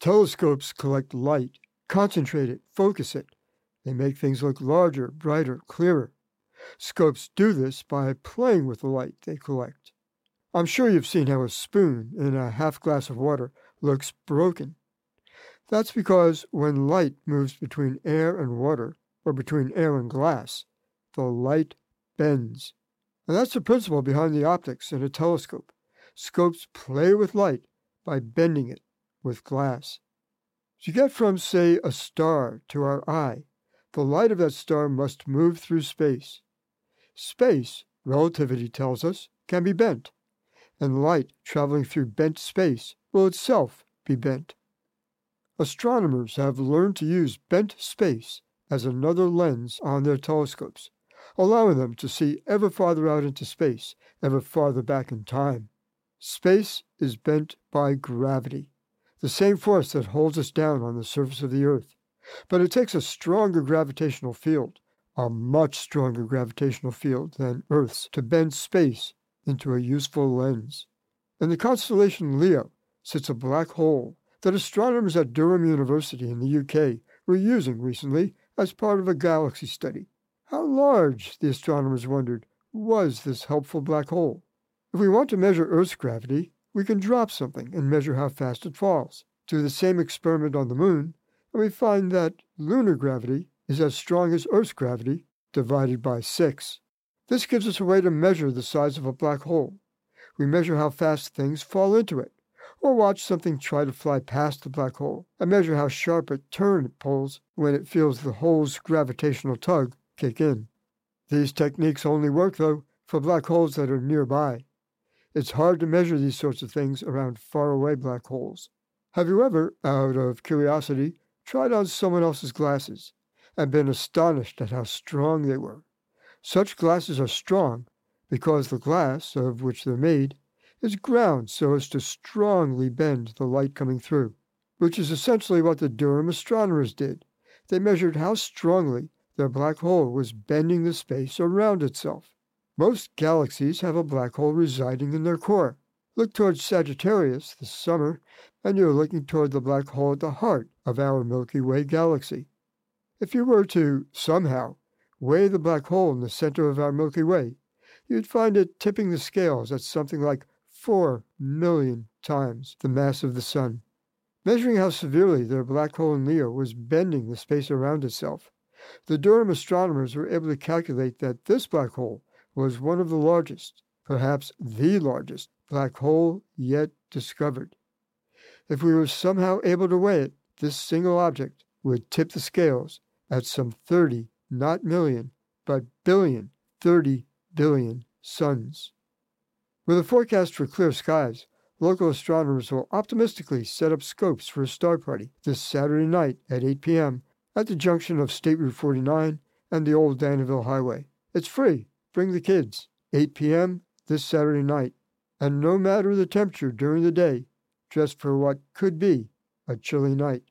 Telescopes collect light, concentrate it, focus it. They make things look larger, brighter, clearer. Scopes do this by playing with the light they collect. I'm sure you've seen how a spoon in a half glass of water looks broken. That's because when light moves between air and water, or between air and glass, the light bends. And that's the principle behind the optics in a telescope. Scopes play with light by bending it with glass. To get from, say, a star to our eye, the light of that star must move through space. Space, relativity tells us, can be bent, and light traveling through bent space will itself be bent. Astronomers have learned to use bent space as another lens on their telescopes, allowing them to see ever farther out into space, ever farther back in time. Space is bent by gravity, the same force that holds us down on the surface of the Earth. But it takes a stronger gravitational field, a much stronger gravitational field than Earth's, to bend space into a useful lens. In the constellation Leo sits a black hole that astronomers at Durham University in the UK were using recently as part of a galaxy study. How large, the astronomers wondered, was this helpful black hole? If we want to measure Earth's gravity, we can drop something and measure how fast it falls. Do the same experiment on the moon, and we find that lunar gravity is as strong as Earth's gravity divided by 6. This gives us a way to measure the size of a black hole. We measure how fast things fall into it, or watch something try to fly past the black hole and measure how sharp a turn it pulls when it feels the hole's gravitational tug kick in. These techniques only work, though, for black holes that are nearby. It's hard to measure these sorts of things around faraway black holes. Have you ever, out of curiosity, tried on someone else's glasses and been astonished at how strong they were? Such glasses are strong because the glass of which they're made is ground so as to strongly bend the light coming through, which is essentially what the Durham astronomers did. They measured how strongly their black hole was bending the space around itself. Most galaxies have a black hole residing in their core. Look towards Sagittarius this summer, and you're looking toward the black hole at the heart of our Milky Way galaxy. If you were to, somehow, weigh the black hole in the center of our Milky Way, you'd find it tipping the scales at something like 4 million times the mass of the Sun. Measuring how severely their black hole in Leo was bending the space around itself, the Durham astronomers were able to calculate that this black hole was one of the largest, perhaps the largest, black hole yet discovered. If we were somehow able to weigh it, this single object would tip the scales at some 30, not million, but billion, 30 billion suns. With a forecast for clear skies, local astronomers will optimistically set up scopes for a star party this Saturday night at 8 p.m. at the junction of State Route 49 and the Old Downieville Highway. It's free. Bring the kids. 8 p.m. this Saturday night. And no matter the temperature during the day, dress for what could be a chilly night.